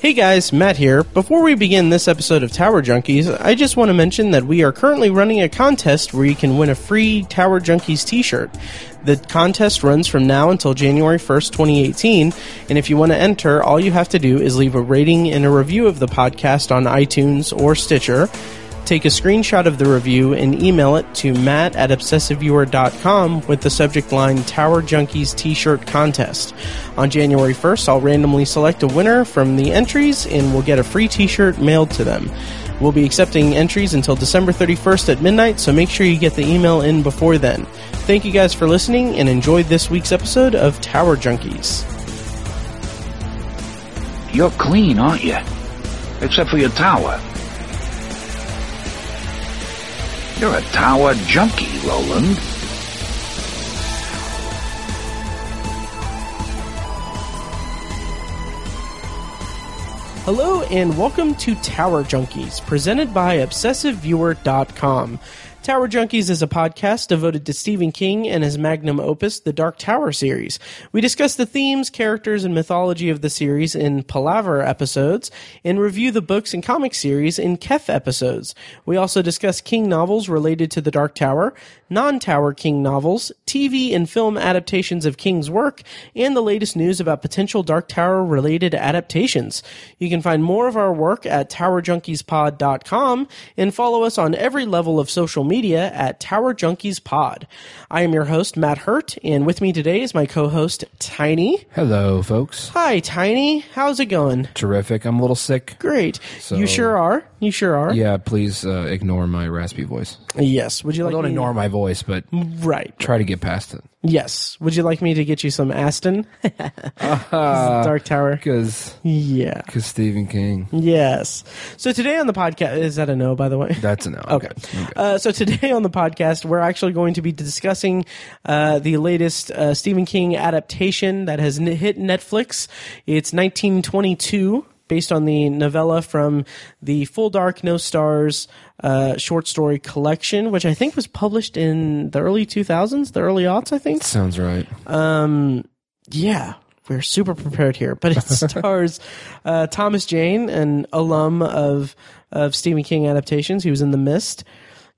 Hey guys, Matt here. Before we begin this episode of Tower Junkies, I just want to mention that we are currently running a contest where you can win a free Tower Junkies t shirt. The contest runs from now until January 1st, 2018, and if you want to enter, all you have to do is leave a rating and a review of the podcast on iTunes or Stitcher. Take a screenshot of the review and email it to matt at obsessiveviewer.com with the subject line Tower Junkies t shirt contest. On January 1st, I'll randomly select a winner from the entries and we'll get a free t shirt mailed to them. We'll be accepting entries until December 31st at midnight, so make sure you get the email in before then. Thank you guys for listening and enjoy this week's episode of Tower Junkies. You're clean, aren't you? Except for your tower. You're a tower junkie, Roland. Hello and welcome to Tower Junkies, presented by ObsessiveViewer.com. Tower Junkies is a podcast devoted to Stephen King and his magnum opus, the Dark Tower series. We discuss the themes, characters, and mythology of the series in Palaver episodes and review the books and comic series in Khef episodes. We also discuss King novels related to the Dark Tower, non-Tower King novels, TV and film adaptations of King's work, and the latest news about potential Dark Tower related adaptations. You can find more of our work at towerjunkiespod.com and follow us on every level of social media at Tower Junkies Pod. I am your host, Matt Hurt, and with me today is my co-host, Tiny. Hello, folks. Hi, Tiny. How's it going? Terrific. I'm a little sick. Great. So- you sure are. You sure are. Yeah, please uh, ignore my raspy voice. Yes. Would you like Well, don't me- ignore my voice, but Right. try to get past it. Yes. Would you like me to get you some astin? Dark Tower. Because Yeah. Cuz Stephen King. Yes. So today on the podcast, is that a no, by the way? That's a no. Okay. Uh, so today on the podcast, we're actually going to be discussing uh, the latest uh, Stephen King adaptation that has n- hit Netflix. It's 1922, based on the novella from the Full Dark No Stars uh, short story collection, which I think was published in the early 2000s, the early aughts, I think. Sounds right. Yeah, we're super prepared here. But it stars uh, Thomas Jane, an alum of of Stephen King adaptations. He was in The Mist,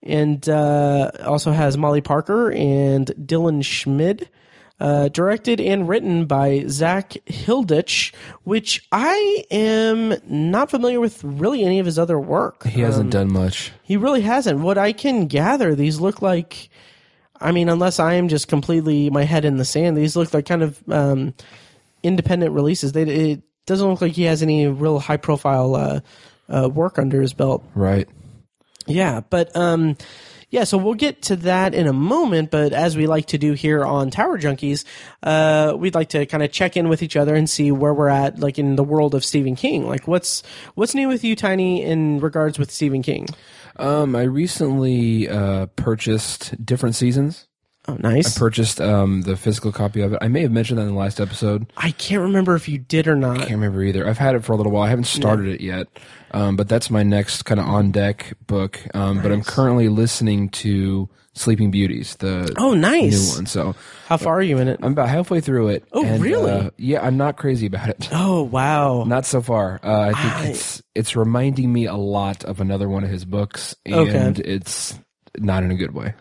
and uh, also has Molly Parker and Dylan Schmid. Uh, directed and written by Zak Hilditch, which I am not familiar with really any of his other work. He hasn't done much. He really hasn't. What I can gather, these look like. I mean, unless I am just completely my head in the sand, these look like kind of um, independent releases. They it doesn't look like he has any real high profile uh, uh, work under his belt. Right. Yeah, but um, yeah, so we'll get to that in a moment. But as we like to do here on Tower Junkies, uh, we'd like to kind of check in with each other and see where we're at, like in the world of Stephen King. Like, what's what's new with you, Tiny, in regards with Stephen King? Um, I recently uh, purchased different seasons. Oh, nice. I purchased um, the physical copy of it. I may have mentioned that in the last episode. I can't remember if you did or not. I can't remember either. I've had it for a little while. I haven't started it yet, um, but that's my next kind of on deck book. Um, But I'm currently listening to Sleeping Beauties, the Oh, nice. new one. So How far are you in it? I'm about halfway through it. Oh, and, really? Uh, yeah, I'm not crazy about it. Oh, wow. Not so far. Uh, I think I- it's it's reminding me a lot of another one of his books, Okay. and it's not in a good way.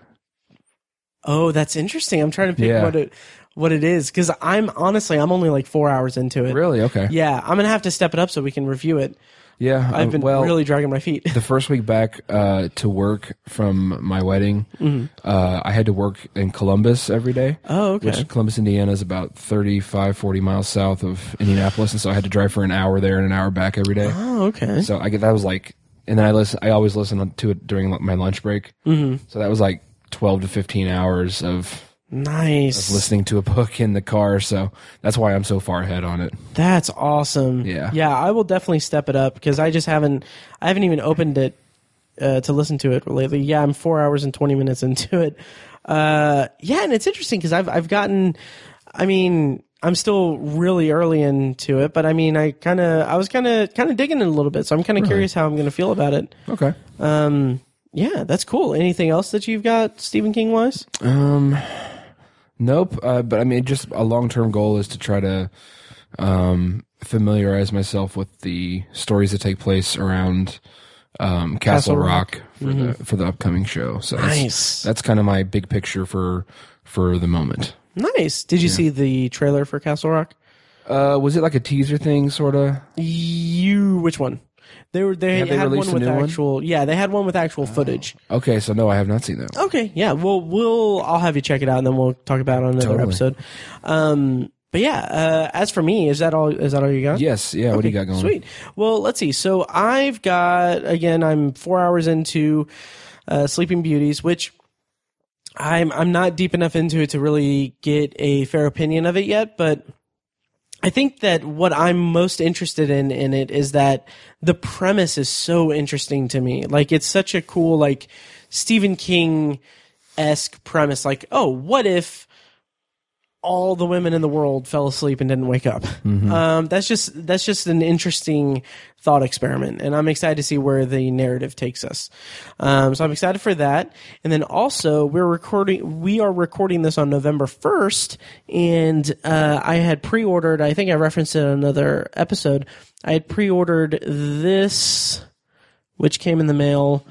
Oh, that's interesting. I'm trying to pick Yeah. what it what it is because I'm honestly I'm only like four hours into it. Really? Okay. Yeah, I'm gonna have to step it up so we can review it. Yeah. I've um, been well, really dragging my feet. the first week back uh, to work from my wedding, uh, I had to work in Columbus every day. Mm-hmm. Oh, okay. Which Columbus, Indiana is about 35, 40 miles south of Indianapolis. And so I had to drive for an hour there and an hour back every day. Oh, okay. So I get that was like, and then I listen. I always listen to it during my lunch break. Mm-hmm. So that was like twelve to fifteen hours of Nice. listening to a book in the car. So that's why I'm so far ahead on it. That's awesome. Yeah. Yeah, I will definitely step it up because I just haven't I haven't even opened it uh, to listen to it lately. Yeah, I'm four hours and twenty minutes into it. Uh, yeah, and it's interesting because I've I've gotten. I mean, I'm still really early into it, but I mean, I kind of I was kind of kind of digging it a little bit, so I'm kind of curious how I'm going to feel about it. Okay. Um, yeah, that's cool. Anything else that you've got Stephen King wise? Um, nope. Uh, but I mean, just a long term goal is to try to um, familiarize myself with the stories that take place around um, Castle, Castle Rock. Rock, for the for the upcoming show. So that's, Nice. that's kind of my big picture for for the moment. Nice. Did you see the trailer for Castle Rock? Uh, was it like a teaser thing, sort of? You which one? They were they Have they had released one a with new one? actual yeah they had one with actual footage. Okay, so no, I have not seen that. Okay, yeah. Well, we'll I'll have you check it out and then we'll talk about it on another Totally. episode. Um, but yeah, uh, as for me, is that all? Is that all you got? Yes, yeah. what do you got going? Sweet. Well, let's see. So I've got again. I'm four hours into uh, Sleeping Beauties, which I'm I'm not deep enough into it to really get a fair opinion of it yet. But I think that what I'm most interested in in it is that the premise is so interesting to me. Like it's such a cool like Stephen King esque premise. Like, oh, what if all the women in the world fell asleep and didn't wake up. Um, that's just that's just an interesting thought experiment, and I'm excited to see where the narrative takes us. Um, so I'm excited for that, and then also we're recording. We are recording this on November 1st, and uh, I had pre-ordered. I think I referenced it in another episode. I had pre-ordered this, which came in the mail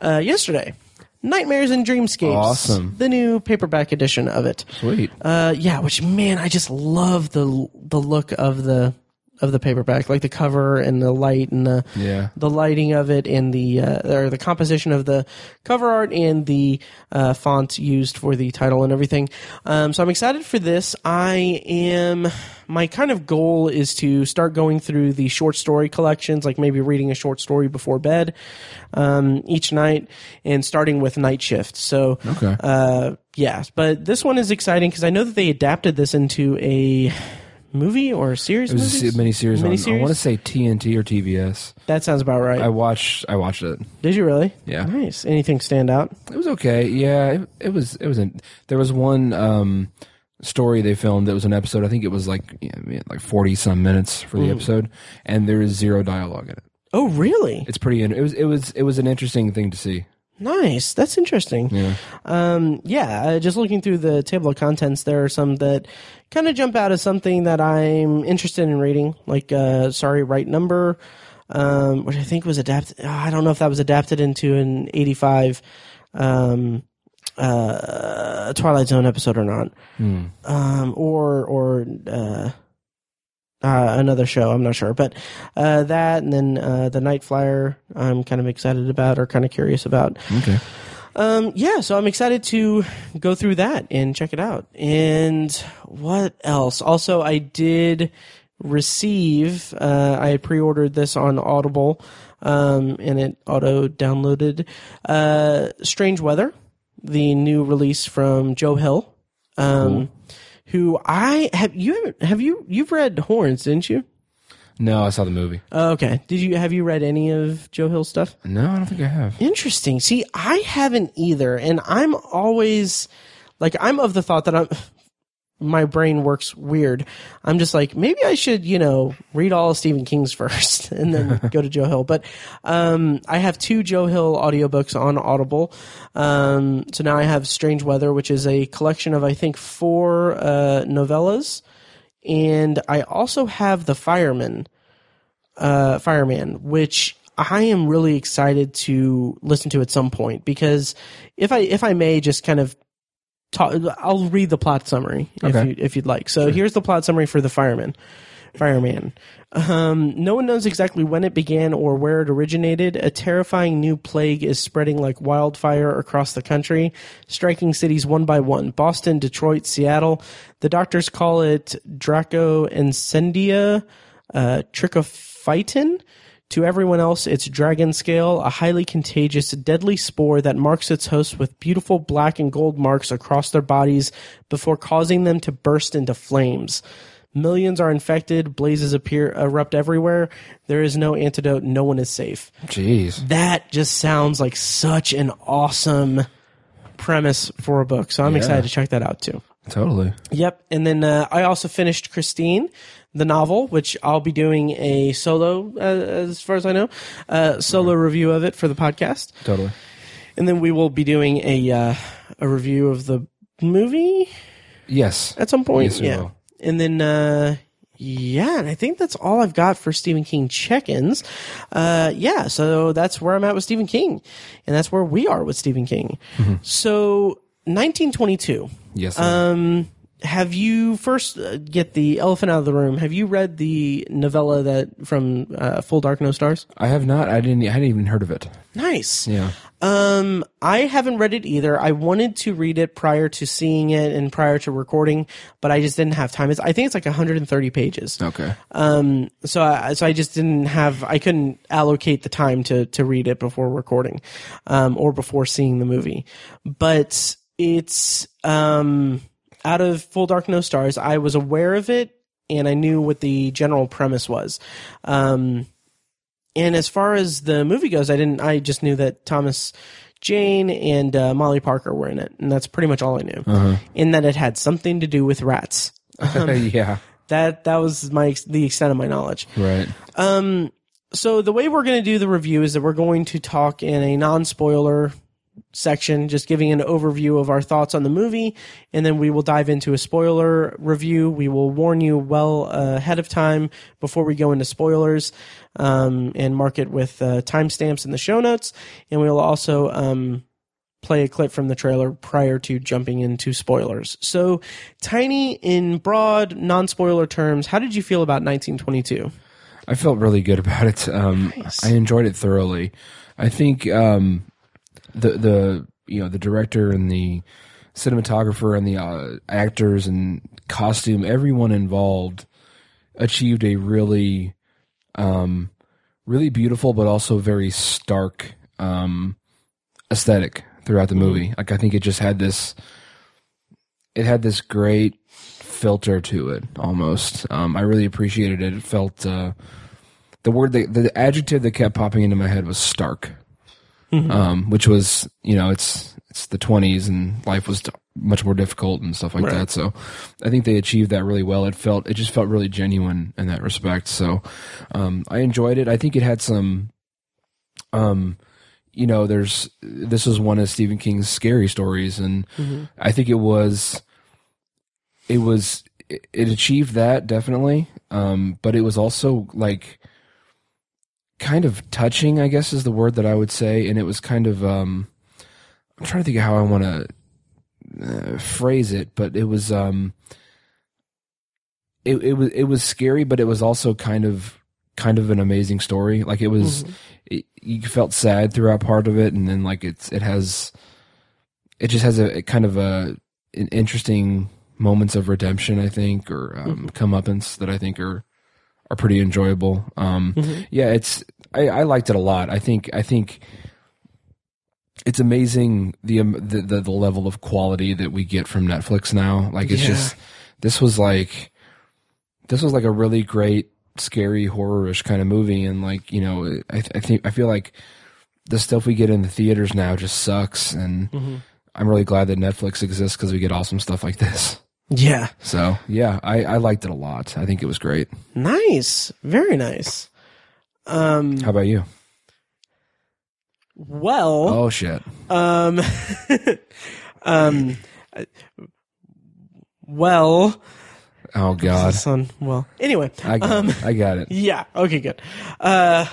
uh, yesterday. Nightmares and Dreamscapes. Awesome. The new paperback edition of it. Sweet. Uh, yeah, which man, I just love the the look of the of the paperback, like the cover and the light and the Yeah. the lighting of it and the uh, or the composition of the cover art and the uh, font used for the title and everything. Um, so I'm excited for this. I am. My kind of goal is to start going through the short story collections, like maybe reading a short story before bed um, each night, and starting with Night Shift. So Okay. uh, yeah, but this one is exciting because I know that they adapted this into a movie or a series. It was movies? a mini series. I want to say TNT or TBS. that sounds about right. I watched. I watched it. Did you really? Yeah. Nice. Anything stand out? It was okay. Yeah, it, it was. It was. An, there was one um, story they filmed that was an episode. I think it was like yeah, like forty some minutes for the episode, and there is zero dialogue in it. Oh, really? It's pretty. It was. It was. It was an interesting thing to see. Nice. That's interesting. Yeah. Um, yeah, uh, just looking through the table of contents, there are some that kind of jump out as something that I'm interested in reading, like uh, Sorry, Right Number, um, which I think was adapted. I don't know if that was adapted into an 85 um, uh, Twilight Zone episode or not, um, or or uh, uh, another show. I'm not sure, but uh, that and then uh, the Night Flyer. I'm kind of excited about or kind of curious about. Okay. Um, yeah, so I'm excited to go through that and check it out. And what else? Also, I did receive. Uh, I pre-ordered this on Audible, um, and it auto downloaded. Uh, Strange Weather, the new release from Joe Hill, um, who I have you haven't have you you've read Horns, didn't you? No, I saw the movie. Oh, okay. Did you have you read any of Joe Hill's stuff? No, I don't think I have. Interesting. See, I haven't either, and I'm always like I'm of the thought that I'm my brain works weird. I'm just like maybe I should, you know, read all of Stephen King's first and then go to Joe Hill. But um I have two Joe Hill audiobooks on Audible. Um so now I have Strange Weather, which is a collection of I think four uh novellas. And I also have The Fireman uh, Fireman, which I am really excited to listen to at some point because if I if I may just kind of talk, I'll read the plot summary if Okay. you if you'd like. So here's the plot summary for the Fireman. Fireman. Um, no one knows exactly when it began or where it originated. A terrifying new plague is spreading like wildfire across the country, striking cities one by one. Boston, Detroit, Seattle. The doctors call it Draco Incendia, uh, Trychophyton. To everyone else, it's dragon scale, a highly contagious, deadly spore that marks its hosts with beautiful black and gold marks across their bodies before causing them to burst into flames. Millions are infected, blazes appear erupt everywhere. There is no antidote, no one is safe. Jeez. That just sounds like such an awesome premise for a book. So I'm Yeah. excited to check that out too. Totally. Yep. And then uh, I also finished Christine, the novel, which I'll be doing a solo, uh, as far as I know, uh, solo review of it for the podcast. Totally. And then we will be doing a uh, a review of the movie Yes. at some point. Yes, we yeah. will. And then uh, Yeah, and I think that's all I've got for Stephen King check-ins. Uh, yeah, so that's where I'm at with Stephen King, and that's where we are with Stephen King. So, 1922. Yes. sir. Um, have you first uh, get the elephant out of the room? Have you read the novella that from uh, Full Dark No Stars? I have not. I didn't. I hadn't even heard of it. Nice. Yeah. Um, I haven't read it either. I wanted to read it prior to seeing it and prior to recording, but I just didn't have time. It's, I think it's like 130 pages. Okay. Um, so I, so I just didn't have, I couldn't allocate the time to, to read it before recording, um, or before seeing the movie. But it's, um, out of Full Dark No Stars, I was aware of it and I knew what the general premise was. Um, and as far as the movie goes, I didn't, I just knew that Thomas Jane and uh, Molly Parker were in it. And that's pretty much all I knew. And that it had something to do with rats. yeah. That, that was my, the extent of my knowledge. Right. Um. So the way we're going to do the review is that we're going to talk in a non-spoiler section, just giving an overview of our thoughts on the movie, and then we will dive into a spoiler review. We will warn you well ahead of time before we go into spoilers, um, and mark it with uh, timestamps in the show notes, and we will also um, play a clip from the trailer prior to jumping into spoilers. So, Tiny, in broad, non-spoiler terms, how did you feel about 1922? I felt really good about it. Um, Nice. I enjoyed it thoroughly. I think um, the the you know the director and the cinematographer and the uh, actors and costume, everyone involved achieved a really um, really beautiful but also very stark um, aesthetic throughout the movie. Like I think it just had this it had this great filter to it almost. Um, I really appreciated it. It felt uh, the word that the adjective that kept popping into my head was stark, um, which was you know it's it's the twenties and life was much more difficult and stuff like that. So I think they achieved that really well. It felt it just felt really genuine in that respect. So um, I enjoyed it. I think it had some. Um, you know, there's this was one of Stephen King's scary stories, and I think it was it was it, it achieved that definitely um but it was also like kind of touching i guess is the word that i would say. And it was kind of um i'm trying to think of how i want to uh, phrase it but it was um it, it was it was scary but it was also kind of kind of an amazing story. Like it was it, you felt sad throughout part of it and then like it's it has it just has a, a kind of a an interesting moments of redemption, I think, or um, comeuppance that I think are are pretty enjoyable. Um, Yeah, it's I, I liked it a lot. I think I think it's amazing the, um, the the the level of quality that we get from Netflix now. Like it's Yeah. just this was like this was like a really great scary horror-ish kind of movie and like you know I, I think I feel like the stuff we get in the theaters now just sucks and I'm really glad that Netflix exists because we get awesome stuff like this. Yeah. So yeah, I, I liked it a lot. I think it was great. Nice. Very nice. Um, How about you? well, Oh shit! um, um, well, Oh god! son, well, anyway, I got um, it. I got it. yeah, okay, good. Uh,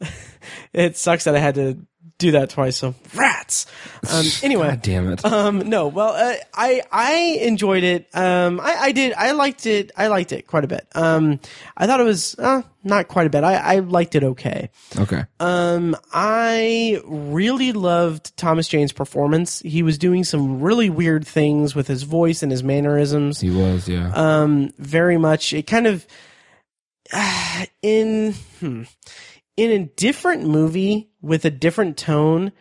it sucks that I had to do that twice, so rats. Um, anyway. God damn it! Um, no, well, uh, I I enjoyed it. Um, I, I did. I liked it. I liked it quite a bit. Um, I thought it was uh, not quite a bit. I, I liked it okay. Okay. Um, I really loved Thomas Jane's performance. He was doing some really weird things with his voice and his mannerisms. He was. Yeah. Um, very much. It kind of in hmm, in a different movie with a different tone.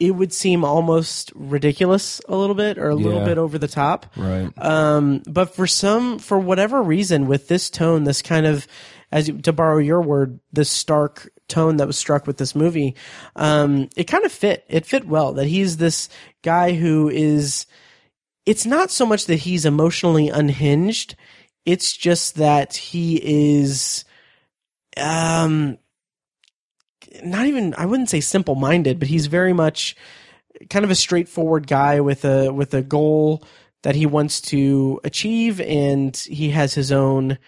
It would seem almost ridiculous a little bit, or a little Yeah. bit over the top. right. Um, but for some, for whatever reason, with this tone, this kind of, as you, to borrow your word, this stark tone that was struck with this movie, um, it kind of fit. It fit well that he's this guy who is. It's not so much that he's emotionally unhinged. It's just that he is, um, not even I wouldn't say simple minded, but he's very much kind of a straightforward guy with a with a goal that he wants to achieve, and he has his own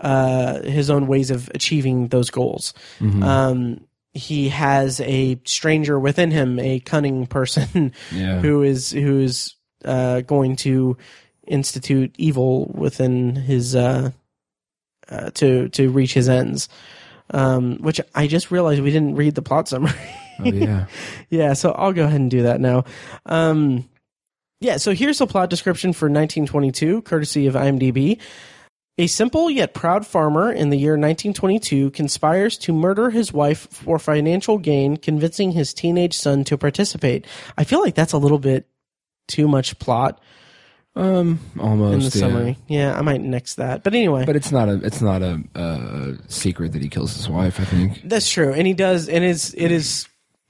uh, his own ways of achieving those goals. Um, he has a stranger within him, a cunning person Yeah. who is who is uh, going to institute evil within his uh, uh, to to reach his ends. Um, which I just realized we didn't read the plot summary. Oh yeah. yeah, so I'll go ahead and do that now. Um, yeah, so here's the plot description for 1922, courtesy of IMDb. A simple yet proud farmer in the year 1922 conspires to murder his wife for financial gain, convincing his teenage son to participate. I feel like that's a little bit too much plot Um, almost. in the yeah. summary. Yeah, I might nix that. But anyway, But it's not a it's not a uh, secret that he kills his wife. I think. That's true, and he does, and it's it is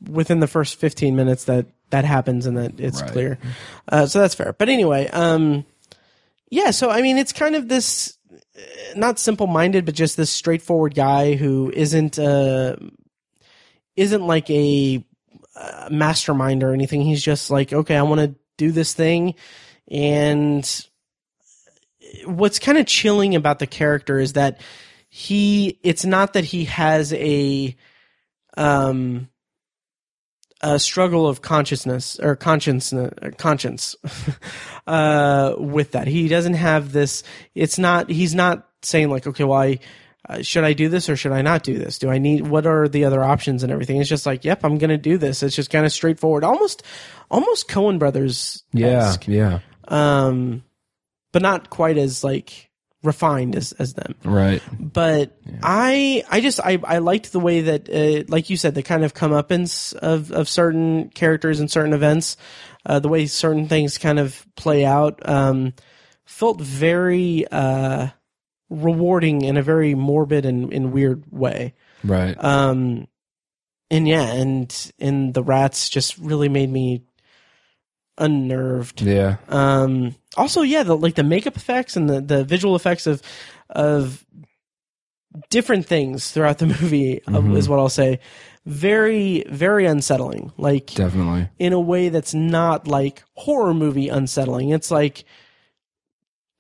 within the first fifteen minutes that that happens, and that it's Right. clear. Uh, so that's fair. But anyway, um, yeah. So I mean, it's kind of this uh, not simple minded, but just this straightforward guy who isn't uh isn't like a uh, mastermind or anything. He's just like, okay, I want to do this thing, and what's kind of chilling about the character is that he it's not that he has a um a struggle of consciousness or conscience conscience uh with that he doesn't have this it's not he's not saying like okay well uh, should I do this or should I not do this? Do I need what are the other options and everything? It's just like, yep, I'm going to do this. It's just kind of straightforward, almost, almost Coen Brothers. Yeah. Yeah. Um, but not quite as like refined as as them Right. but I I just I I liked the way that uh, like you said the kind of comeuppance of of certain characters and certain events, uh, the way certain things kind of play out, um, felt very uh, rewarding in a very morbid and, and weird way. Right. Um, and yeah, and and the rats just really made me unnerved. yeah. Um, also, yeah, the like the makeup effects and the, the visual effects of of different things throughout the movie uh, Mhm. is what I'll say. Very, very unsettling. Like Definitely. in a way that's not like horror movie unsettling. It's like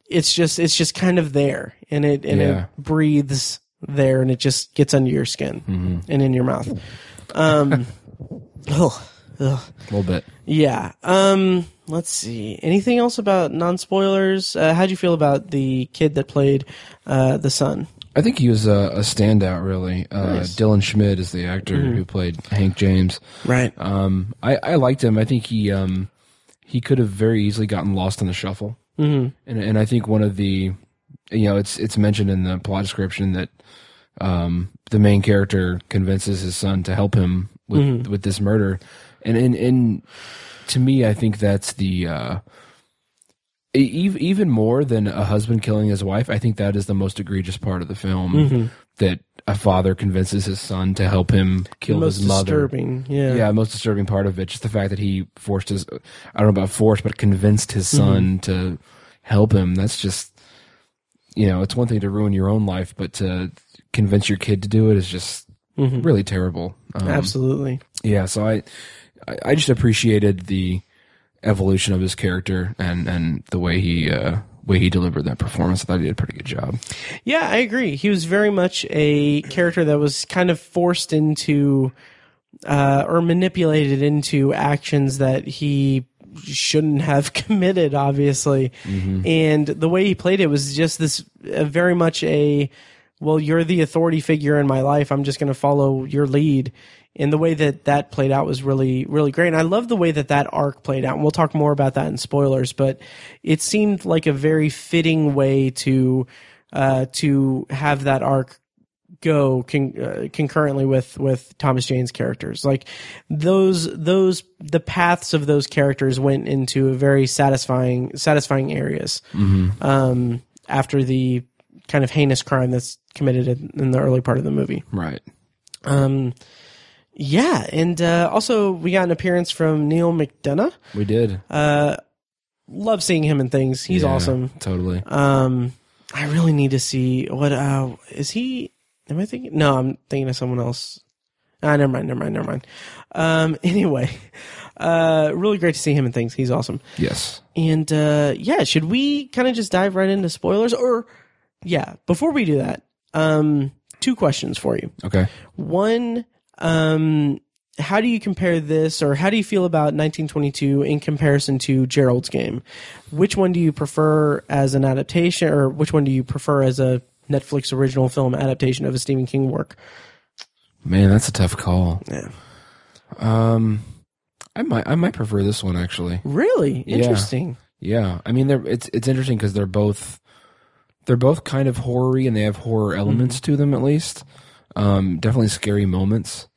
it's just it's just kind of there, and it and Yeah. it breathes there, and it just gets under your skin hmm and in your mouth. Um, ugh, ugh. A little bit. Yeah. Um. Let's see. Anything else about non spoilers? Uh, how'd you feel about the kid that played uh, the son? I think he was a, a standout, really. Uh, Nice. Dylan Schmid is the actor who played Hank James. Right. Um, I, I liked him. I think he um, he could have very easily gotten lost in the shuffle. hmm and and I think one of the you know it's it's mentioned in the plot description that um, the main character convinces his son to help him with with this murder, and and and to me I think that's the uh, e- even more than a husband killing his wife. I think that is the most egregious part of the film that a father convinces his son to help him kill Most his mother. disturbing. Yeah. Yeah, most disturbing part of it, just the fact that he forced his, I don't know about forced, but convinced his son to help him. That's just, you know, it's one thing to ruin your own life, but to convince your kid to do it is just really terrible. Um, Absolutely. Yeah, so I, I, I just appreciated the evolution of his character and, and the way he, uh, way he delivered that performance. I thought he did a pretty good job. Yeah, I agree. He was very much a character that was kind of forced into uh, or manipulated into actions that he shouldn't have committed, obviously. And the way he played it was just this uh, very much a well, you're the authority figure in my life. I'm just going to follow your lead. And the way that that played out was really, really great. And I love the way that that arc played out. And we'll talk more about that in spoilers, but it seemed like a very fitting way to, uh, to have that arc go con- uh, concurrently with with Thomas Jane's characters. Like those those the paths of those characters went into very satisfying satisfying areas. Um, after the kind of heinous crime that's committed in, in the early part of the movie. Right. Um, yeah, and uh, also we got an appearance from Neal McDonough. We did. Uh, love seeing him in things. He's Yeah, awesome. Totally. Um, I really need to see what. Uh, is he? Am I thinking? No, I'm thinking of someone else. Ah, never mind, never mind, never mind. Um, anyway, uh, really great to see him in things. He's awesome. Yes. And uh, yeah, should we kind of just dive right into spoilers, or yeah, before we do that, um, two questions for you. Okay. One, um, how do you compare this, or how do you feel about 1922 in comparison to Gerald's Game? Which one do you prefer as an adaptation, or which one do you prefer as a Netflix original film adaptation of a Stephen King work? Man, that's a tough call. Yeah. Um, I might I might prefer this one actually. Really interesting. Yeah, I mean, they're it's it's interesting because they're both they're both kind of horror-y and they have horror elements to them at least. Um, definitely scary moments.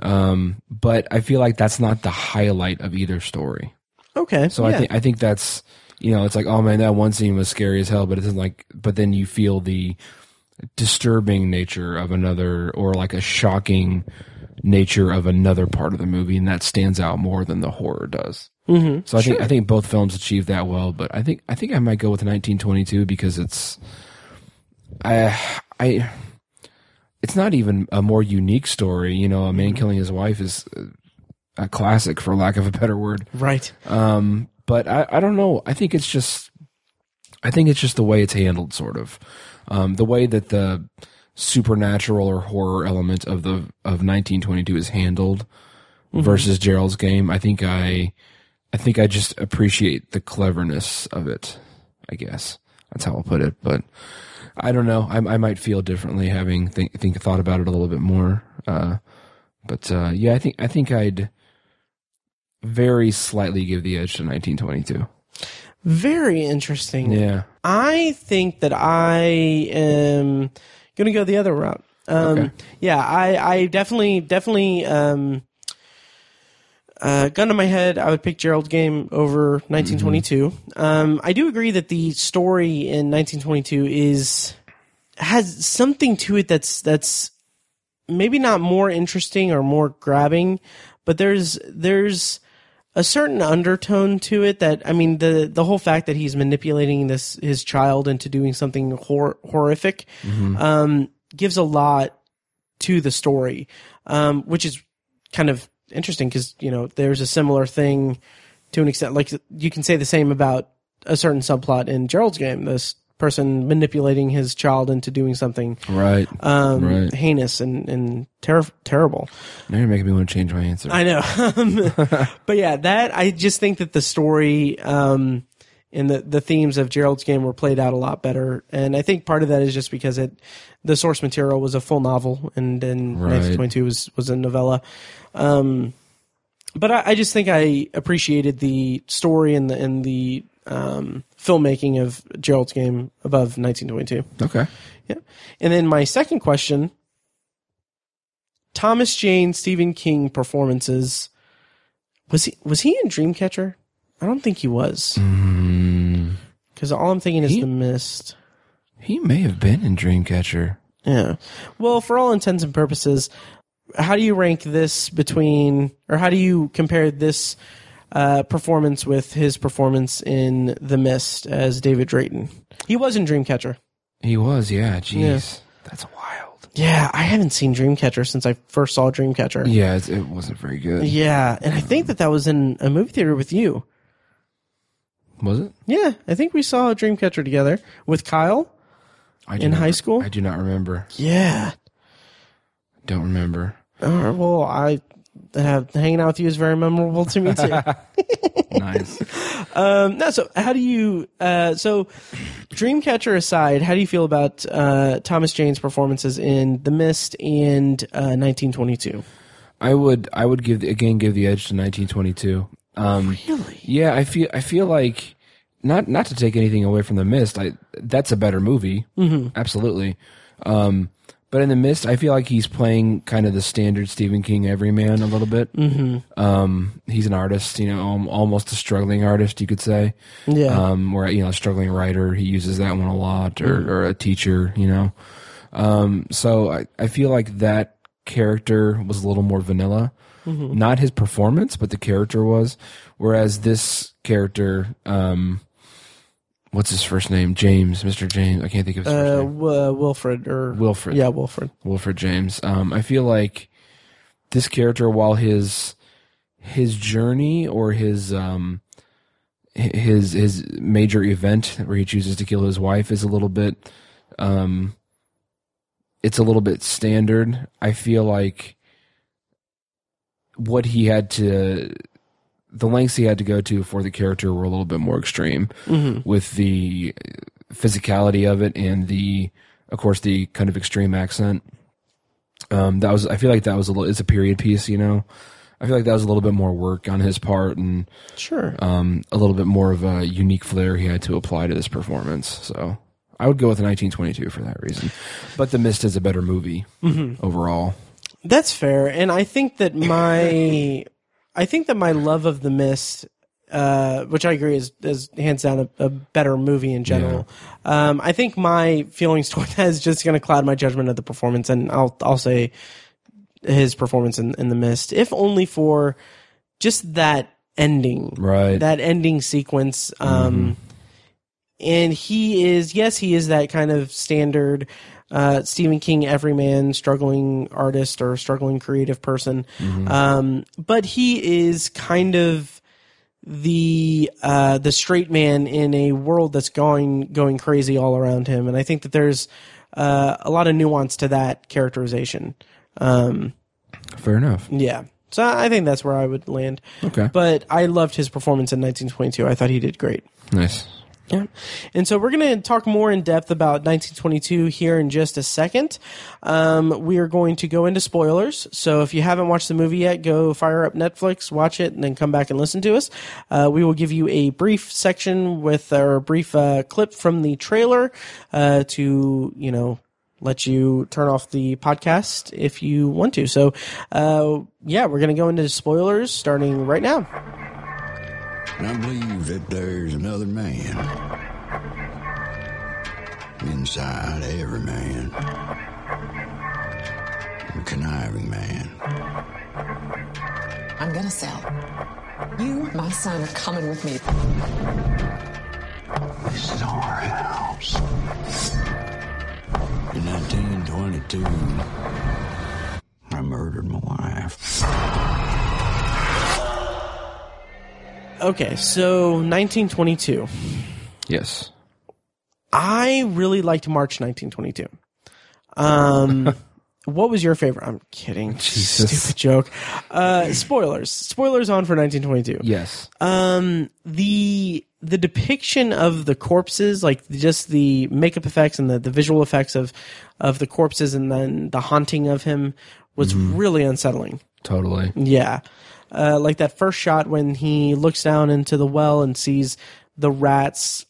Um, but I feel like that's not the highlight of either story. Okay. So I think I think that's you know it's like oh man that one scene was scary as hell, but it's like but then you feel the disturbing nature of another or like a shocking nature of another part of the movie, and that stands out more than the horror does. Mm-hmm. So I think I think both films achieve that well, but I think I think I might go with 1922 because it's I I it's not even a more unique story. You know, a man killing his wife is a classic, for lack of a better word. right. Um, but I, I don't know. I think it's just, I think it's just the way it's handled, sort of, um, the way that the supernatural or horror element of the of 1922 is handled versus Gerald's game. I think I, I think I just appreciate the cleverness of it. I guess that's how I'll put it. But I don't know. I, I might feel differently having think think thought about it a little bit more. Uh, but uh, yeah, I think I think I'd very slightly give the edge to 1922. Very interesting. Yeah. I think that I am going to go the other route. Um, Okay. Yeah, I, I definitely, definitely, um, uh, gun to my head, I would pick Gerald game over 1922. Um, I do agree that the story in 1922 is has something to it that's that's maybe not more interesting or more grabbing, but there's there's a certain undertone to it that I mean the the whole fact that he's manipulating this his child into doing something hor- horrific um, gives a lot to the story, um, which is kind of interesting because you know there's a similar thing to an extent. Like you can say the same about a certain subplot in Gerald's game. This person manipulating his child into doing something Right. um, Right. heinous and and ter- terrible. now you're making me want to change my answer. I know. Um, but yeah, that I just think that the story um, and the the themes of Gerald's game were played out a lot better, and I think part of that is just because it the source material was a full novel, and then Right. 1922 was was a novella. Um, but I, I just think I appreciated the story and the and the um, filmmaking of Gerald's game above 1922. okay. Yeah. And then my second question Thomas Jane, Stephen King performances. Was he was he in Dreamcatcher? I don't think he was. Because all I'm thinking is He- The Mist. He may have been in Dreamcatcher. Yeah. Well, for all intents and purposes, how do you rank this between, or how do you compare this uh, performance with his performance in The Mist as David Drayton? He was in Dreamcatcher. He was, yeah. Jeez. That's wild. Yeah, I haven't seen Dreamcatcher since I first saw Dreamcatcher. Yeah, it, it wasn't very good. Yeah, and I think that that was in a movie theater with you. Was it? Yeah, I think we saw Dreamcatcher together with Kyle. I do In not high re- school? I do not remember. Yeah. Don't remember. Uh, well, I have hanging out with you is very memorable to me too. nice. um, no, so how do you? Uh, so, Dreamcatcher aside, how do you feel about uh, Thomas Jane's performances in The Mist and uh, 1922? I would I would give the, again give the edge to 1922. Um, Really? Yeah, I feel I feel like not not to take anything away from the Mist. I that's a better movie, mm-hmm. absolutely. Um, but in the Mist, I feel like he's playing kind of the standard Stephen King everyman a little bit. Mm-hmm. Um, he's an artist, you know, almost a struggling artist, you could say. Yeah. Um, or you know, a struggling writer, he uses that one a lot, or or a teacher, you know. Um, so I I feel like that character was a little more vanilla. Not his performance, but the character was. Whereas this character, um, what's his first name? James, Mr. James. I can't think of his first Uh, name. uh, Wilfred or Wilfred. Yeah, Wilfred. Wilfred James. Um, I feel like this character, while his his journey or his um his his major event where he chooses to kill his wife is a little bit Um, it's a little bit standard. I feel like what he had to, the lengths he had to go to for the character were a little bit more extreme with the physicality of it and the, of course, the kind of extreme accent. Um, that was, I feel like that was a little, it's a period piece, you know? I feel like that was a little bit more work on his part and, Sure. um, a little bit more of a unique flair he had to apply to this performance. So I would go with 1922 for that reason. But The Mist is a better movie mm-hmm. overall. That's fair, and I think that my, I think that my love of the mist, uh, which I agree is is hands down a, a better movie in general. Um, I think my feelings toward that is just going to cloud my judgment of the performance, and I'll I'll say his performance in in the mist, if only for just that ending, Right. That ending sequence. Um, and he is yes, he is that kind of standard uh, Stephen King everyman, struggling artist or struggling creative person. Um, but he is kind of the uh, the straight man in a world that's going going crazy all around him, and I think that there's uh, a lot of nuance to that characterization. Um, Fair enough. yeah, so I think that's where I would land. Okay. But I loved his performance in 1922. I thought he did great. Nice. Yeah. And so we're going to talk more in depth about 1922 here in just a second. Um, we are going to go into spoilers. So if you haven't watched the movie yet, go fire up Netflix, watch it, and then come back and listen to us. Uh, we will give you a brief section with a brief uh, clip from the trailer uh, to, you know, let you turn off the podcast if you want to. So, uh, yeah, we're going to go into spoilers starting right now. And I believe that there's another man inside every man. A conniving man. I'm gonna sell. You, my son, are coming with me. This is our house. In 1922, I murdered my wife. Okay, so 1922. Yes. I really liked March 1922. Um, what was your favorite? I'm kidding. Jesus. Stupid joke. Uh, spoilers. Spoilers on for 1922. Yes. Um, the the depiction of the corpses, like just the makeup effects and the, the visual effects of of the corpses, and then the haunting of him was really unsettling. Totally. Yeah. Uh, like that first shot when he looks down into the well and sees the rats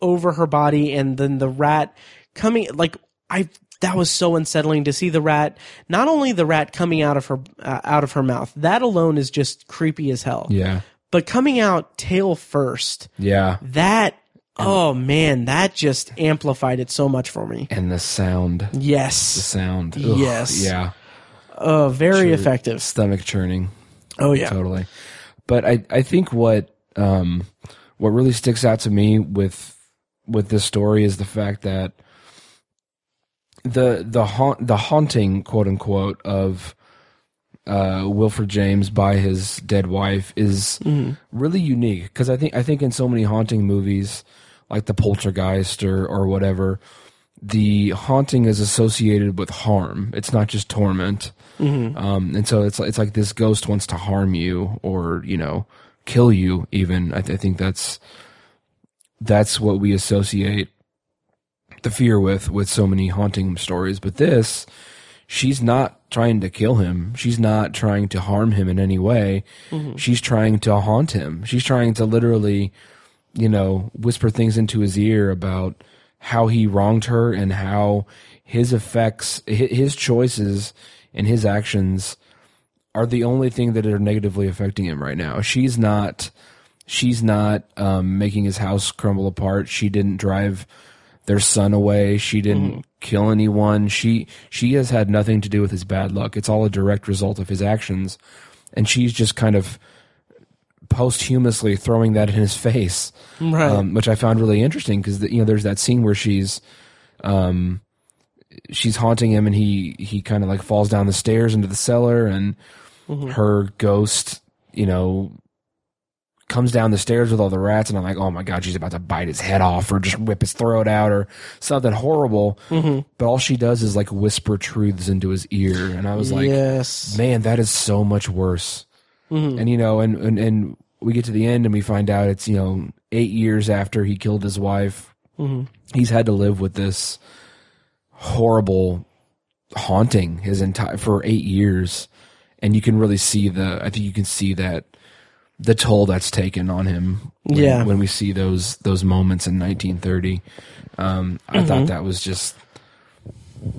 over her body and then the rat coming like I that was so unsettling to see the rat not only the rat coming out of her uh, out of her mouth that alone is just creepy as hell Yeah. but coming out tail first Yeah. that oh man that just amplified it so much for me And the sound. Yes the sound. Ugh, Yes. Yeah. oh very effective Stomach churning. Oh yeah. Totally. But I, I think what um what really sticks out to me with with this story is the fact that the the haunt the haunting quote unquote of uh, Wilfred James by his dead wife is really unique. Because I think I think in so many haunting movies like the Poltergeist or or whatever the haunting is associated with harm. It's not just torment. Um, and so it's it's like this ghost wants to harm you or you know kill you. Even I, th- I think that's that's what we associate the fear with with so many haunting stories. But this, she's not trying to kill him. She's not trying to harm him in any way. She's trying to haunt him. She's trying to literally, you know, whisper things into his ear about how he wronged her and how his effects, his choices and his actions are the only thing that are negatively affecting him right now. She's not she's not um, making his house crumble apart. She didn't drive their son away. She didn't kill anyone. She she has had nothing to do with his bad luck. It's all a direct result of his actions, and she's just kind of posthumously throwing that in his face, Right. um, which I found really interesting because you know there's that scene where she's um, she's haunting him and he he kind of like falls down the stairs into the cellar and her ghost you know comes down the stairs with all the rats, and I'm like, oh my god, she's about to bite his head off or just whip his throat out or something horrible. Mm-hmm. But all she does is like whisper truths into his ear, and I was like, yes. man, that is so much worse. Mm-hmm. And you know, and, and and we get to the end and we find out it's you know eight years after he killed his wife. Mm-hmm. He's had to live with this horrible haunting his entire for eight years, and you can really see the. I think you can see that the toll that's taken on him. When, Yeah. when we see those those moments in 1930, um, I Mm-hmm. thought that was just.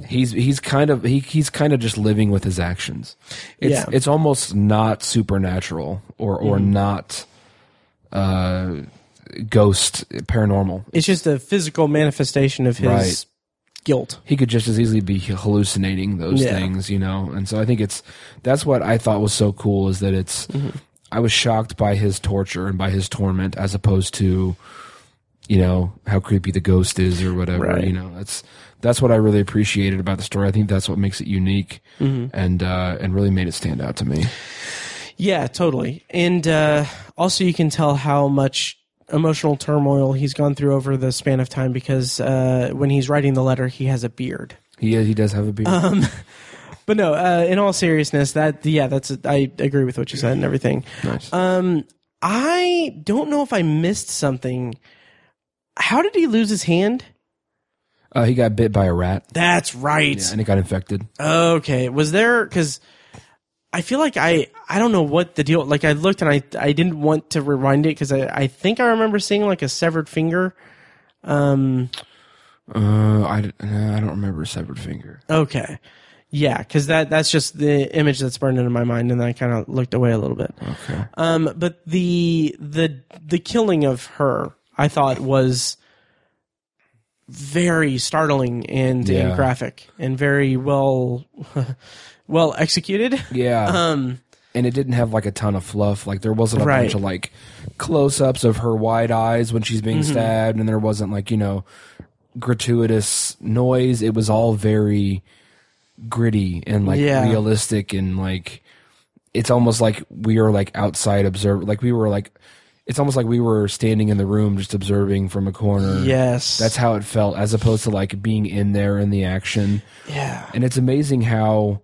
He's he's kind of he, he's kind of just living with his actions. It's Yeah. it's almost not supernatural or or Mm-hmm. not uh ghost paranormal. It's just a physical manifestation of his Right. guilt. he could just as easily be hallucinating those Yeah. things, you know. And so I think it's that's what I thought was so cool is that it's Mm-hmm. I was shocked by his torture and by his torment as opposed to you know how creepy the ghost is or whatever, Right. you know. That's that's what I really appreciated about the story. I think that's what makes it unique Mm-hmm. and uh and really made it stand out to me. Yeah, totally. And uh, also, you can tell how much emotional turmoil he's gone through over the span of time because uh, when he's writing the letter, he has a beard. He he does have a beard. Um, But no, uh, in all seriousness, that yeah, that's I agree with what you said and everything. nice. Um, I don't know if I missed something. How did he lose his hand? Uh, he got bit by a rat That's right. yeah, and it got infected. Okay, was there because I feel like I I don't know what the deal. Like I looked and I I didn't want to rewind it because I I think I remember seeing like a severed finger. Um. Uh, I, I don't remember a severed finger. Okay. Yeah, because that that's just the image that's burned into my mind, and then I kind of looked away a little bit. Okay. Um, but the the the killing of her, I thought was very startling and, Yeah. and graphic and very well well executed. Yeah. Um, and it didn't have like a ton of fluff. Like there wasn't a Right. bunch of like close ups of her wide eyes when she's being Mm-hmm. stabbed, and there wasn't like you know gratuitous noise. It was all very gritty and like Yeah. realistic and like it's almost like we are like outside observe like we were like it's almost like we were standing in the room just observing from a corner. yes, That's how it felt as opposed to like being in there in the action. yeah, And it's amazing how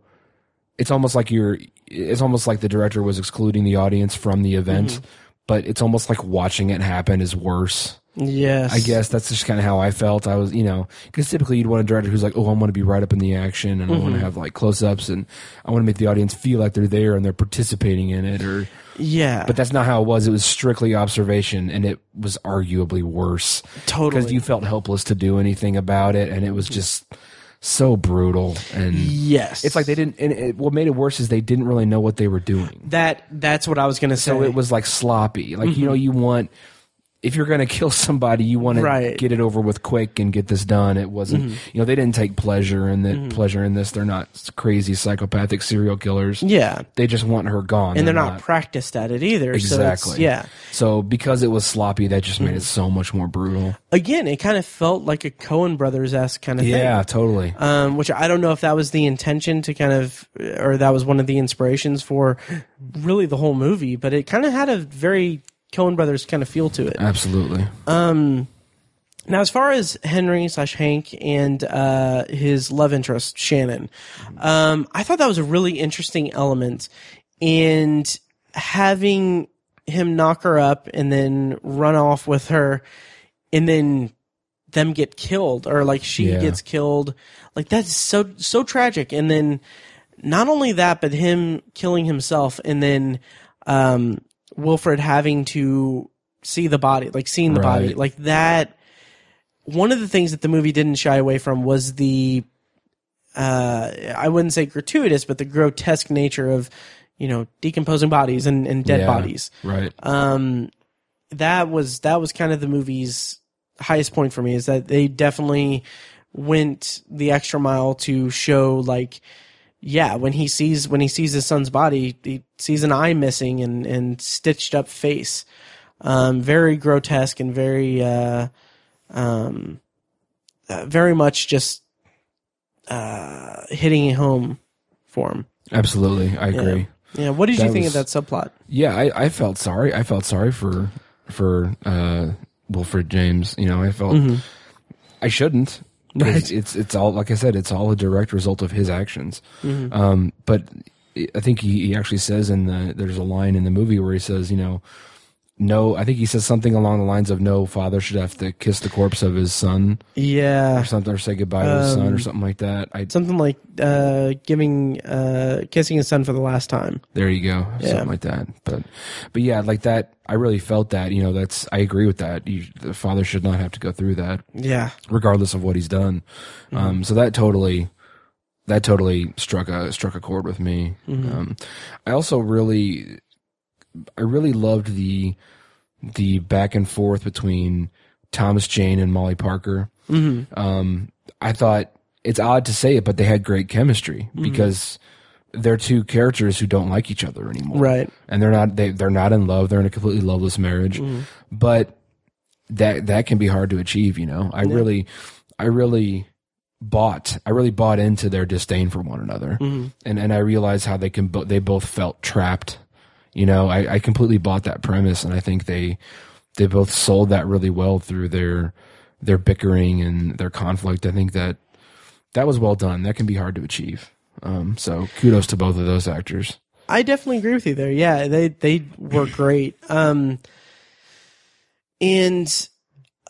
it's almost like you're it's almost like the director was excluding the audience from the event, Mm-hmm. but it's almost like watching it happen is worse. Yes. I guess that's just kind of how I felt. I was, you know, because typically you'd want a director who's like, oh, I want to be right up in the action and I Mm-hmm. want to have like close ups and I want to make the audience feel like they're there and they're participating in it or, yeah, but that's not how it was. It was strictly observation and it was arguably worse totally. because you felt helpless to do anything about it and it was just so brutal and yes, it's like they didn't and it, what made it worse is they didn't really know what they were doing that. That's what I was gonna say. so it was like sloppy like you know you want if you're going to kill somebody you want to get it over with quick and get this done. It wasn't mm-hmm. you know they didn't take pleasure in the mm-hmm. pleasure in this. They're not crazy psychopathic serial killers. Yeah, they just want her gone. And they're not, practiced at it either. So exactly. yeah. so because it was sloppy that just made it mm-hmm. so much more brutal. Again, it kind of felt like a Coen Brothers esque kind of thing. yeah totally. Um, which I don't know if that was the intention to kind of, or that was one of the inspirations for really the whole movie, but it kind of had a very Coen Brothers kind of feel to it. absolutely Now, as far as Henry slash Hank and uh, his love interest Shannon, um, I thought that was a really interesting element, and having him knock her up and then run off with her, and then them get killed or like she Yeah. gets killed, like that's so so tragic. And then not only that, but him killing himself, and then um, Wilfred having to see the body, like seeing the body, like that one of the things that the movie didn't shy away from was the uh I wouldn't say gratuitous, but the grotesque nature of, you know, decomposing bodies and, and dead Yeah, bodies. right Um that was that was kind of the movie's highest point for me is that they definitely went the extra mile to show like yeah, when he sees when he sees his son's body, he sees an eye missing and and stitched up face. Um very grotesque and very uh um, uh, very much just uh, hitting it home for him. Absolutely, I agree. Yeah. What did you think was- of that subplot? Yeah, I, I felt sorry. I felt sorry for for uh, Wilfred James. You know, I felt I shouldn't. Right. It's it's all like I said. It's all a direct result of his actions. Mm-hmm. Um, but I think he, he actually says in the there's a line in the movie where he says, you know, no. I think he says something along the lines of no father should have to kiss the corpse of his son Yeah. or something or say goodbye to his son or Um, something like that. I Something like uh, giving, uh, kissing his son for the last time. There you go, Yeah. something like that. But, but yeah, like that. I really felt that. You know, that's I agree with that. You, the father should not have to go through that, Yeah. regardless of what he's done. Um, so that totally, that totally struck a struck a chord with me. Um, I also really, I really loved the the back and forth between Thomas Jane and Molly Parker. Mm-hmm. Um, I thought it's odd to say it, but they had great chemistry mm-hmm. because they're two characters who don't like each other anymore, Right. And they're not they they're not in love. They're in a completely loveless marriage, mm-hmm. but that that can be hard to achieve. You know, I really, I really bought I really bought into their disdain for one another, and and I realized how they can bo- they both felt trapped. You know, I, I completely bought that premise, and I think they they both sold that really well through their their bickering and their conflict. I think that that was well done. That can be hard to achieve. Um, so kudos to both of those actors. I definitely agree with you there. Yeah, they they were great. Um, and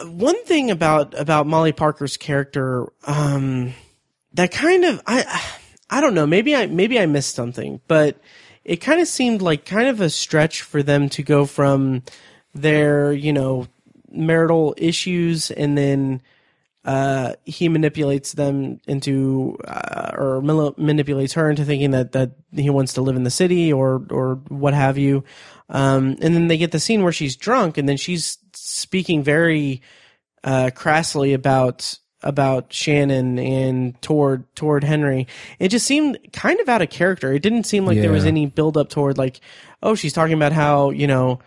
one thing about about Molly Parker's character, um, that kind of I I don't know. Maybe I maybe I missed something, but it kind of seemed like kind of a stretch for them to go from their you know marital issues and then uh, he manipulates them into, uh, or mil- manipulates her into thinking that that he wants to live in the city or or what have you. Um, and then they get the scene where she's drunk, and then she's speaking very uh, crassly about about Shannon and toward toward Henry. It just seemed kind of out of character. It didn't seem like there was any build up toward like, oh, she's talking about how you know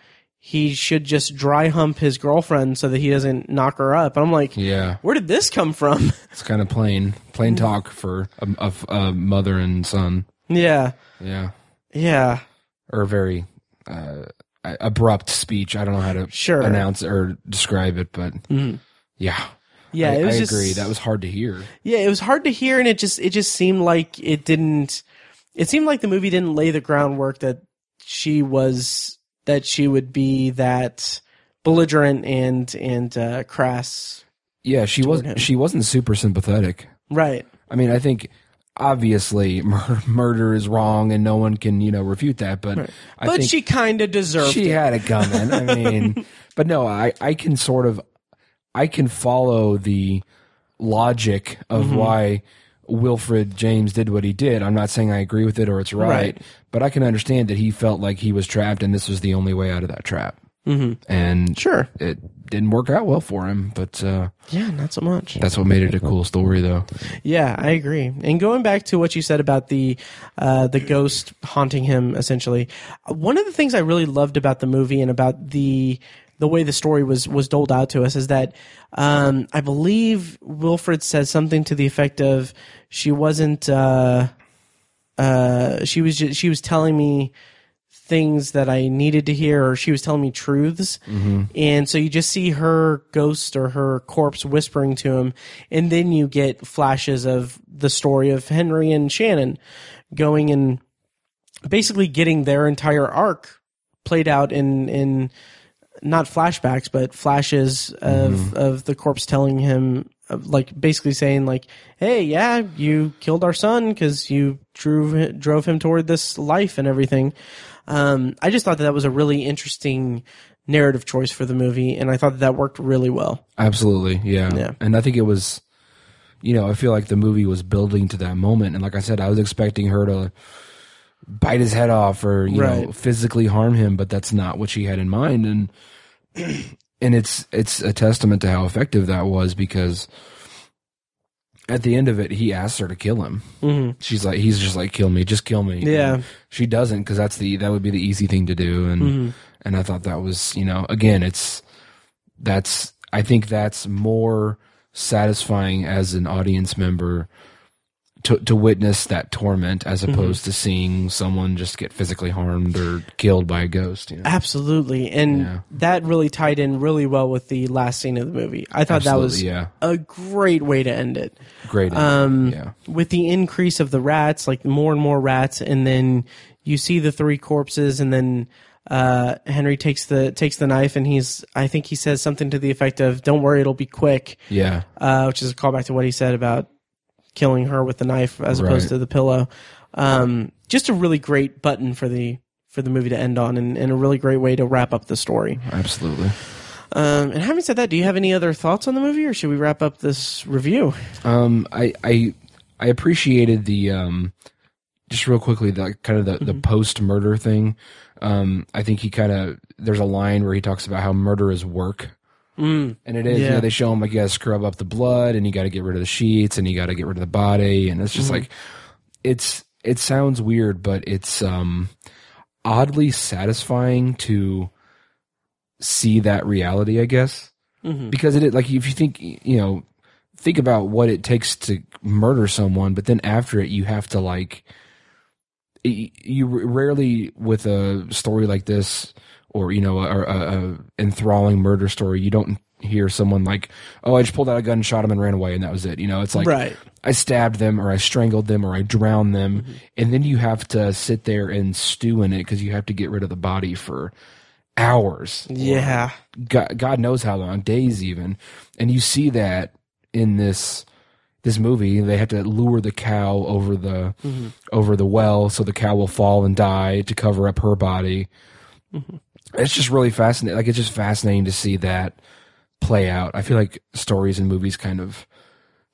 he should just dry hump his girlfriend so that he doesn't knock her up. I'm like, Yeah, where did this come from? it's kind of plain plain talk for a, a, a mother and son. yeah, Yeah, yeah, or very uh, abrupt speech. I don't know how to Sure. Announce or describe it, but yeah, yeah. I, it was I just, agree. That was hard to hear. yeah, it was hard to hear, and it just it just seemed like it didn't. It seemed like the movie didn't lay the groundwork that she was that she would be that belligerent and and uh, crass. Yeah, she was him. she wasn't super sympathetic. Right. I mean, I think obviously mur- murder is wrong, and no one can you know refute that. But I but think she kind of deserved she it. had it coming. I mean, but no, I I can sort of I can follow the logic of Mm-hmm. why Wilfred James did what he did. I'm not saying I agree with it or it's right, Right. but I can understand that he felt like he was trapped, and this was the only way out of that trap. Mm-hmm. And Sure. it didn't work out well for him, but uh, Yeah, not so much. that's what made it a cool story, though. Yeah, I agree. And going back to what you said about the uh, the ghost haunting him, essentially, one of the things I really loved about the movie and about the the way the story was was doled out to us is that um, I believe Wilfred says something to the effect of she wasn't uh, uh, she was just, she was telling me things that I needed to hear, or she was telling me truths. And so you just see her ghost or her corpse whispering to him, and then you get flashes of the story of Henry and Shannon going and basically getting their entire arc played out in in not flashbacks but flashes of of the corpse telling him like basically saying like hey yeah you killed our son because you drove drove him toward this life and everything um i just thought that that was a really interesting narrative choice for the movie and i thought that, that worked really well Absolutely, yeah. Yeah. And I think it was, you know, I feel like the movie was building to that moment, and like I said, I was expecting her to bite his head off or you know physically harm him, but that's not what she had in mind, and and it's it's a testament to how effective that was because at the end of it, he asks her to kill him. Mm-hmm. She's like, he's just like, kill me, just kill me. Yeah. And she doesn't because that's the that would be the easy thing to do, and Mm-hmm. and I thought that was you know again it's that's I think that's more satisfying as an audience member to to witness that torment as Mm-hmm. opposed to seeing someone just get physically harmed or killed by a ghost. You know? Absolutely, and Yeah. that really tied in really well with the last scene of the movie. I thought that was yeah. a great way to end it. Great. Um, yeah. With the increase of the rats, like more and more rats, and then you see the three corpses, and then uh, Henry takes the takes the knife, and he's I think he says something to the effect of "Don't worry, it'll be quick," Yeah. uh, which is a callback to what he said about killing her with the knife as opposed Right. to the pillow. Um, just a really great button for the for the movie to end on, and, and a really great way to wrap up the story. Absolutely. Um, and having said that, do you have any other thoughts on the movie, or should we wrap up this review? Um, I I I appreciated the um, just real quickly the kind of the, Mm-hmm. the post murder thing. Um, I think he kind of there's a line where he talks about how murder is work. Mm. And it is, you Yeah. know, they show him like you got to scrub up the blood and you got to get rid of the sheets and you got to get rid of the body. And it's just Mm-hmm. like, it's, it sounds weird, but it's, um, oddly satisfying to see that reality, I guess. Mm-hmm. Because it, like, if you think, you know, think about what it takes to murder someone, but then after it, you have to like, you rarely with a story like this or you know a, a, a enthralling murder story you don't hear someone like oh i just pulled out a gun and shot him and ran away and that was it you know it's like Right. i stabbed them or i strangled them or i drowned them mm-hmm. and then you have to sit there and stew in it because you have to get rid of the body for hours Yeah. God, God knows how long, days even. And you see that in this this movie. They have to lure the cow over the mm-hmm. over the well so the cow will fall and die to cover up her body. Mm-hmm. It's just really fascinating. Like it's just fascinating to see that play out. I feel like stories and movies kind of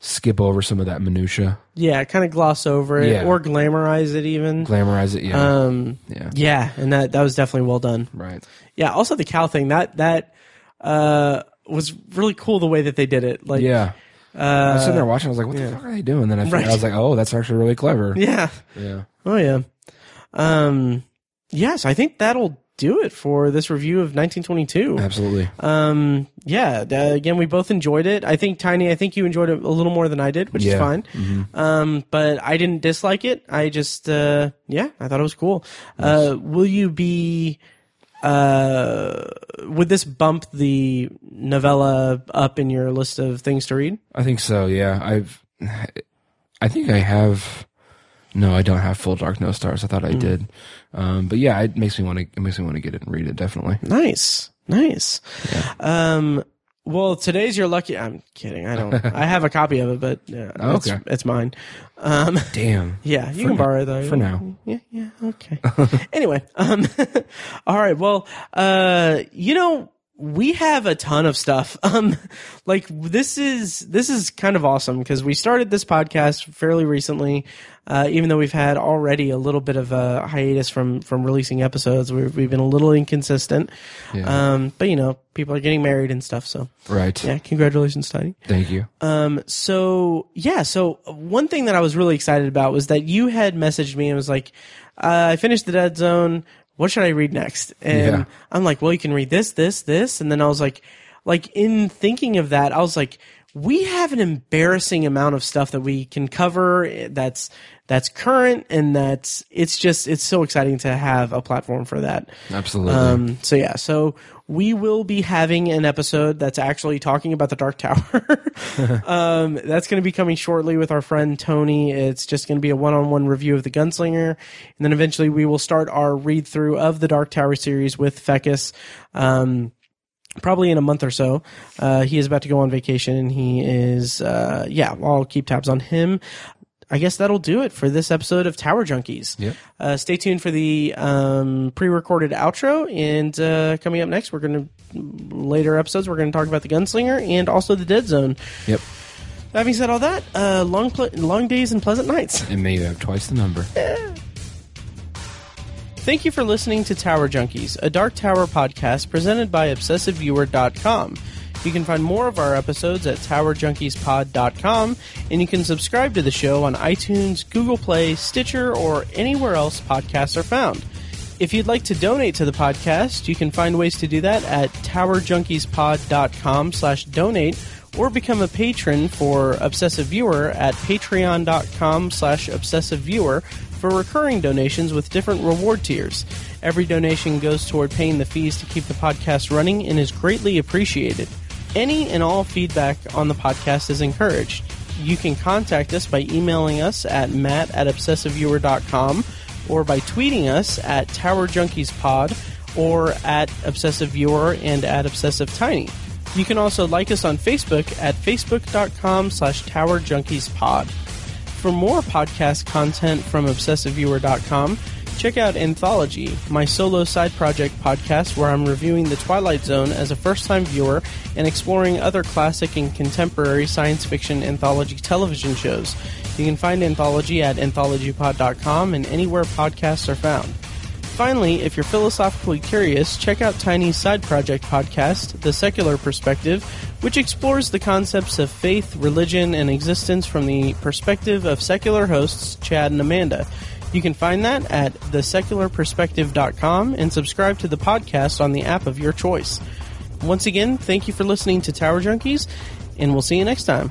skip over some of that minutia, Yeah, kind of gloss over it Yeah. or glamorize it even. glamorize it. Yeah, Um, yeah, yeah, and that that was definitely well done. right. Yeah, also the cow thing that that uh was really cool the way that they did it. Like Yeah. I was sitting there watching. I was like, "What the fuck are they doing?" Then I, Right. I was like, "Oh, that's actually really clever." yeah. yeah. Oh yeah. Um yes, I think that'll do it for this review of 1922. absolutely. Um, yeah. uh, again, we both enjoyed it. I think Tiny. I think you enjoyed it a little more than I did, which is Yeah. fine. Um, but I didn't dislike it. I just, uh, yeah, I thought it was cool. Uh, will you be? Uh, would this bump the novella up in your list of things to read? I think so. Yeah, I've. I think I have. No, I don't have Full Dark No Stars. I thought I did, um, but yeah, it makes me want to. It makes me want to get it and read it. Definitely. Nice, nice. Um, well, today's your lucky. I'm kidding. I don't. I have a copy of it, but uh, Oh, it's, okay. it's mine. Um, Damn. Yeah, you For can now- borrow it though. for now. Yeah, yeah, okay. anyway, um, all right. Well, uh, you know, we have a ton of stuff. Um, like this is this is kind of awesome because we started this podcast fairly recently. Uh, even though we've had already a little bit of a hiatus from from releasing episodes, we've, we've been a little inconsistent. Yeah. Um, but you know, people are getting married and stuff. So Right. yeah, congratulations, Tiny. Thank you. Um, so yeah, so one thing that I was really excited about was that you had messaged me and was like, uh, I finished the Dead Zone. What should I read next? And Yeah. I'm like, well, you can read this, this, this. And then I was like, like in thinking of that, I was like, we have an embarrassing amount of stuff that we can cover eh, that's that's current and that's it's just it's so exciting to have a platform for that. Absolutely. Um, so yeah, so we will be having an episode that's actually talking about the Dark Tower. um, that's going to be coming shortly with our friend Tony. It's just going to be a one-on-one review of the Gunslinger, and then eventually we will start our read-through of the Dark Tower series with Fecus. Um, probably in a month or so. Uh, he is about to go on vacation, and he is, uh, yeah, I'll keep tabs on him. I guess that'll do it for this episode of Tower Junkies. Yep. Uh, stay tuned for the um, pre-recorded outro, and uh, coming up next, we're going to later episodes. We're going to talk about the Gunslinger and also the Dead Zone. yep. Having said all that, uh, long ple- long days and pleasant nights. And may you have twice the number. Thank you for listening to Tower Junkies, a Dark Tower podcast presented by ObsessiveViewer.com. You can find more of our episodes at TowerJunkiesPod.com, and you can subscribe to the show on iTunes, Google Play, Stitcher, or anywhere else podcasts are found. If you'd like to donate to the podcast, you can find ways to do that at towerjunkiespod.com slash donate or become a patron for Obsessive Viewer at patreon.com slash obsessive viewer for recurring donations with different reward tiers. Every donation goes toward paying the fees to keep the podcast running and is greatly appreciated. Any and all feedback on the podcast is encouraged. You can contact us by emailing us at matt at obsessiveviewer.com or by tweeting us at towerjunkiespod or at obsessiveviewer and at obsessivetiny. You can also like us on Facebook at facebook.com slash towerjunkiespod. For more podcast content from obsessiveviewer.com, check out Anthology, my solo side project podcast where I'm reviewing The Twilight Zone as a first time viewer and exploring other classic and contemporary science fiction anthology television shows. You can find Anthology at anthologypod.com and anywhere podcasts are found. Finally, if you're philosophically curious, check out Tiny's side project podcast, The Secular Perspective, which explores the concepts of faith, religion, and existence from the perspective of secular hosts Chad and Amanda. You can find that at thesecularperspective.com and subscribe to the podcast on the app of your choice. Once again, thank you for listening to Tower Junkies, and we'll see you next time.